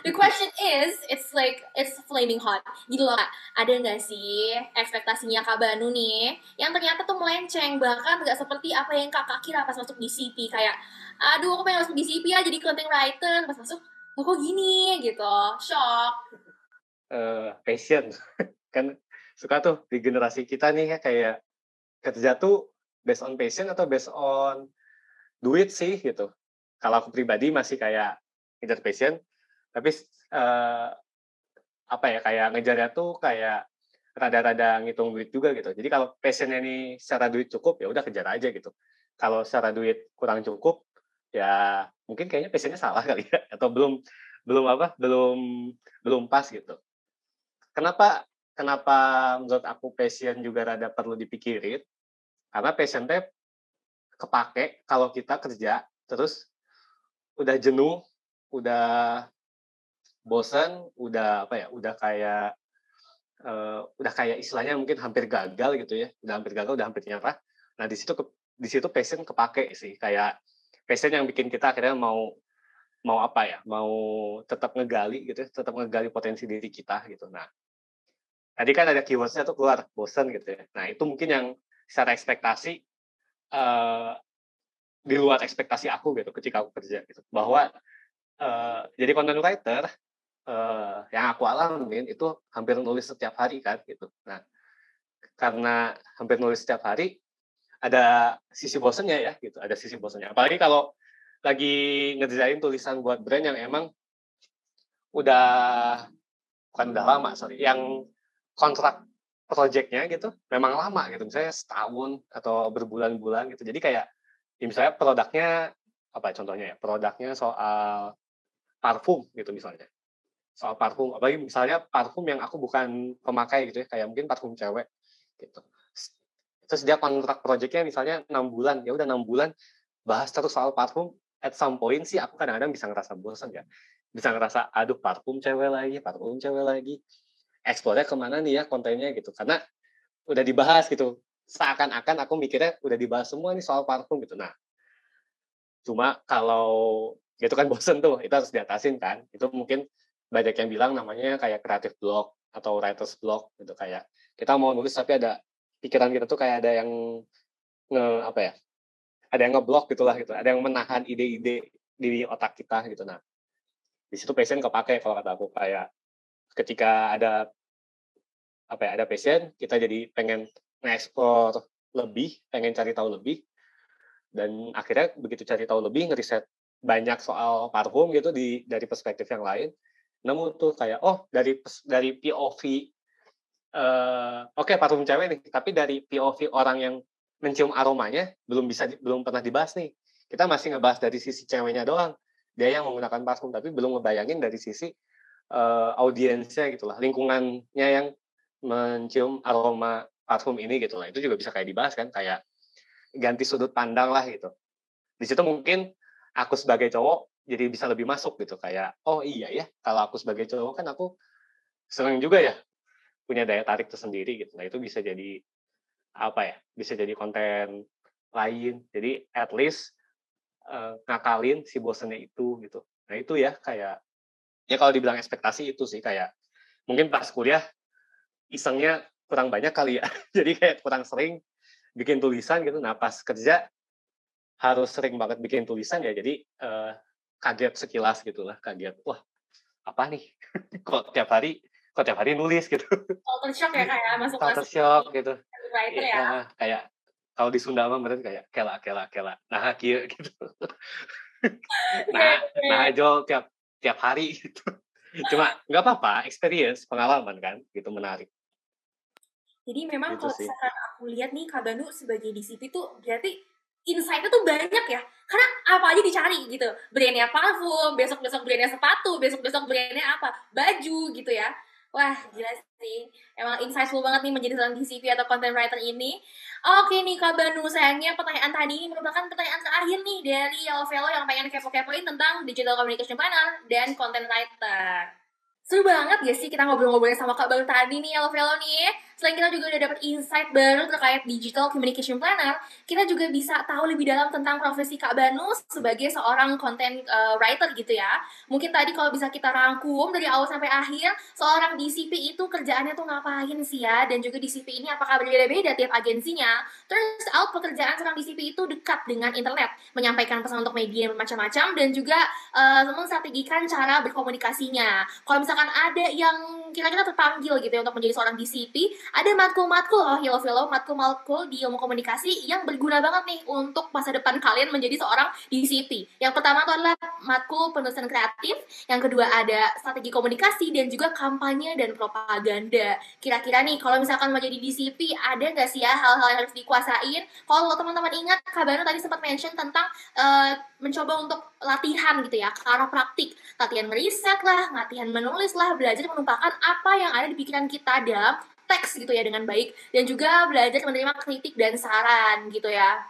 the question is, it's like it's flaming hot. Gitu loh kak. Ada nggak sih ekspektasinya kak Banu nih yang ternyata tuh melenceng bahkan nggak seperti apa yang kakak kira pas masuk di CP kayak aduh aku pengen masuk di CP ya jadi content writer. Pas masuk oh, kok gini? Gitu. Shock. Uh, passion. Kan suka tuh di generasi kita nih ya kayak kerja tuh based on passion atau based on duit sih gitu. Kalau aku pribadi masih kayak ngejar passion tapi uh, apa ya kayak ngejarnya tuh kayak rada-rada ngitung duit juga gitu. Jadi kalau passionnya ini secara duit cukup ya udah kejar aja gitu. Kalau secara duit kurang cukup ya mungkin kayaknya passionnya salah kali ya atau belum belum apa belum belum pas gitu. Kenapa kenapa menurut aku passion juga rada perlu dipikirin? Karena passion teh kepake kalau kita kerja terus udah jenuh, udah bosan, udah apa ya, udah kayak uh, udah kayak istilahnya mungkin hampir gagal gitu ya, udah hampir gagal, udah hampir nyerah. Nah di situ di situ passion kepake sih, kayak passion yang bikin kita akhirnya mau mau apa ya, mau tetap ngegali gitu, ya, tetap ngegali potensi diri kita gitu. Nah tadi kan ada keywordsnya tuh keluar bosan gitu ya. Nah itu mungkin yang secara ekspektasi uh, di luar ekspektasi aku gitu ketika aku kerja gitu bahwa uh, jadi content writer uh, yang aku alamin itu hampir nulis setiap hari kan gitu. Nah, karena hampir nulis setiap hari ada sisi bosannya ya gitu, ada sisi bosannya. Apalagi kalau lagi ngerjain tulisan buat brand yang emang udah bukan udah lama sorry, yang kontrak projectnya gitu memang lama gitu, misalnya setahun atau berbulan-bulan gitu. Jadi kayak ya misalnya produknya apa contohnya ya, produknya soal parfum gitu misalnya soal parfum. Apalagi misalnya parfum yang aku bukan pemakai gitu ya kayak mungkin parfum cewek gitu. Terus dia kontrak projectnya misalnya enam bulan ya udah enam bulan bahas terus soal parfum at some point sih aku kadang-kadang bisa ngerasa bosan ya. Bisa ngerasa aduh parfum cewek lagi parfum cewek lagi. Eksplornya ke mana nih ya kontennya gitu. Karena udah dibahas gitu seakan-akan aku mikirnya udah dibahas semua nih soal parfum gitu. Nah cuma kalau itu kan bosen tuh itu harus diatasin kan. Itu mungkin banyak yang bilang namanya kayak kreatif block atau writers block gitu kayak kita mau nulis tapi ada pikiran kita tuh kayak ada yang nge apa ya ada yang ngeblok gitulah gitu ada yang menahan ide-ide di otak kita gitu. Nah di situ passion kepake kalau kata aku kayak ketika ada apa ya ada passion kita jadi pengen ngeksplor lebih pengen cari tahu lebih dan akhirnya begitu cari tahu lebih ngeriset banyak soal parfum gitu di dari perspektif yang lain nemu tuh kayak oh dari dari POV uh, eh, oke okay, parfum cewek nih tapi dari POV orang yang mencium aromanya belum bisa belum pernah dibahas nih. Kita masih ngebahas dari sisi ceweknya doang. Dia yang menggunakan parfum tapi belum ngebayangin dari sisi uh, audiensnya gitulah lingkungannya yang mencium aroma parfum ini gitu lah. Itu juga bisa kayak dibahas kan kayak ganti sudut pandang lah gitu. Di situ mungkin aku sebagai cowok jadi bisa lebih masuk gitu kayak oh iya ya kalau aku sebagai cowok kan aku seneng juga ya punya daya tarik tersendiri gitu. Nah itu bisa jadi apa ya bisa jadi konten lain. Jadi at least uh, ngakalin si bosennya itu gitu. Nah itu ya kayak ya kalau dibilang ekspektasi itu sih kayak mungkin pas kuliah isengnya kurang banyak kali ya. Jadi kayak kurang sering bikin tulisan gitu. Nah pas kerja harus sering banget bikin tulisan ya. Jadi uh, kaget sekilas gitulah kaget wah apa nih? Kok tiap hari kok tiap hari nulis? gitu. Culture shock ya kayak masuk culture shock gitu. writer ya, ya kayak kalau di Sunda mah berarti kayak kela kela kela nah kia gitu. Nah nah Jo tiap tiap hari gitu. Cuma nggak apa-apa experience pengalaman kan gitu menarik. Jadi memang gitu kalau misalkan aku lihat nih Kabanu sebagai DCP tuh berarti insight tuh banyak ya karena apa aja dicari gitu brandnya parfum besok besok brandnya sepatu besok besok brandnya apa baju gitu ya Wah, gila sih. Emang insightful banget nih menjadi seorang DCP atau content writer ini. Oke nih Kak Banu, sayangnya pertanyaan tadi ini merupakan pertanyaan terakhir nih dari Yellow Fellow yang pengen kepo-kepoin tentang digital communication planner dan content writer. Seru banget ya sih kita ngobrol-ngobrol sama Kak Banu tadi nih, Yellow Fellow nih. Selain kita juga udah dapat insight baru terkait digital communication planner, kita juga bisa tahu lebih dalam tentang profesi Kak Banu sebagai seorang content uh, writer gitu ya. Mungkin tadi kalau bisa kita rangkum dari awal sampai akhir, seorang DCP itu kerjaannya tuh ngapain sih ya? Dan juga DCP ini apakah berbeda-beda tiap agensinya? Turns out pekerjaan seorang DCP itu dekat dengan internet, menyampaikan pesan untuk media macam-macam dan juga uh, menstrategikan cara berkomunikasinya. Kalau misalkan ada yang kira-kira terpanggil gitu ya untuk menjadi seorang DCP, ada matkul-matkul oh Yellow Fellow, matkul-matkul di ilmu komunikasi yang berguna banget nih untuk masa depan kalian menjadi seorang DCP. Yang pertama itu adalah matkul penulisan kreatif, yang kedua ada strategi komunikasi dan juga kampanye dan propaganda. Kira-kira nih kalau misalkan mau jadi DCP ada nggak sih ya hal-hal yang harus dikuasain? Kalau teman-teman ingat kabarnya tadi sempat mention tentang uh, mencoba untuk latihan gitu ya ke arah praktik, latihan meriset lah, latihan menulis lah, belajar menumpahkan apa yang ada di pikiran kita dalam teks gitu ya dengan baik dan juga belajar menerima kritik dan saran gitu ya.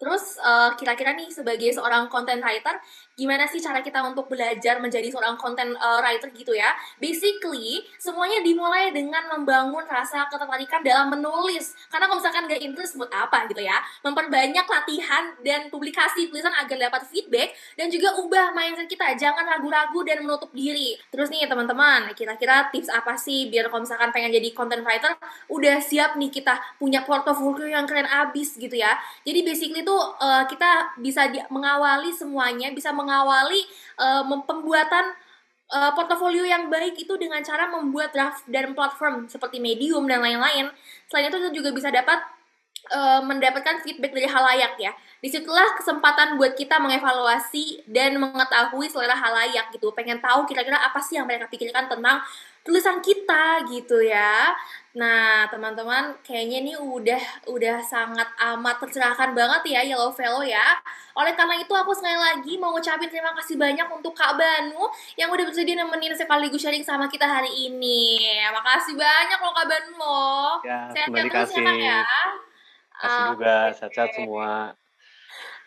Terus uh, kira-kira nih sebagai seorang content writer, gimana sih cara kita untuk belajar menjadi seorang content uh, writer gitu ya? Basically, semuanya dimulai dengan membangun rasa ketertarikan dalam menulis. Karena kalau misalkan gak interest buat apa gitu ya? Memperbanyak latihan dan publikasi tulisan agar dapat feedback dan juga ubah mindset kita. Jangan ragu-ragu dan menutup diri. Terus nih teman-teman, kira-kira tips apa sih biar kalau misalkan pengen jadi content writer, udah siap nih kita punya portfolio yang keren abis gitu ya. Jadi basically tuh uh, kita bisa mengawali semuanya, bisa mengawali uh, pembuatan uh, portofolio yang baik itu dengan cara membuat draft dan platform seperti Medium dan lain-lain. Selain itu kita juga bisa dapat uh, mendapatkan feedback dari halayak ya. Di situlah kesempatan buat kita mengevaluasi dan mengetahui selera halayak gitu. Pengen tahu kira-kira apa sih yang mereka pikirkan tentang tulisan kita gitu ya. Nah, teman-teman, kayaknya ini udah udah sangat amat tercerahkan banget ya Yellow Fellow ya. Oleh karena itu aku sekali lagi mau ngucapin terima kasih banyak untuk Kak Banu yang udah bersedia nemenin sekaligus sharing sama kita hari ini. Makasih banyak loh Kak Banu loh. Ya, sehat-sehat terus ya Kak ya. Kasih juga, sehat-sehat semua.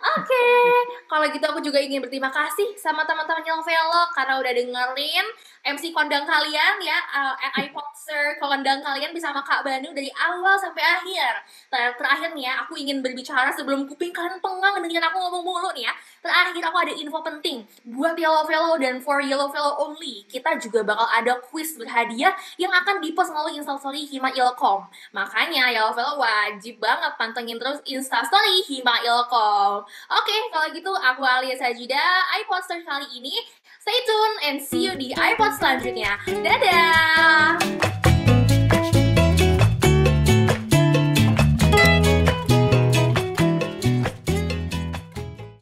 Oke, okay. kalau gitu aku juga ingin berterima kasih sama teman-teman yang Velo karena udah dengerin MC kondang kalian ya, uh, iPod Sir kondang kalian bisa sama Kak Banu dari awal sampai akhir. Ter terakhir nih ya, aku ingin berbicara sebelum kuping kalian pengang dengan aku ngomong mulu nih ya. Terakhir aku ada info penting buat Yellow Fellow dan for Yellow Fellow only. Kita juga bakal ada quiz berhadiah yang akan dipost melalui instastory Hima Ilkom. Makanya Yellow Fellow wajib banget pantengin terus instastory Hima Ilkom. Oke, kalau gitu aku Alia Sajida, iPodster kali ini. Stay tune and see you di iPod selanjutnya. Dadah!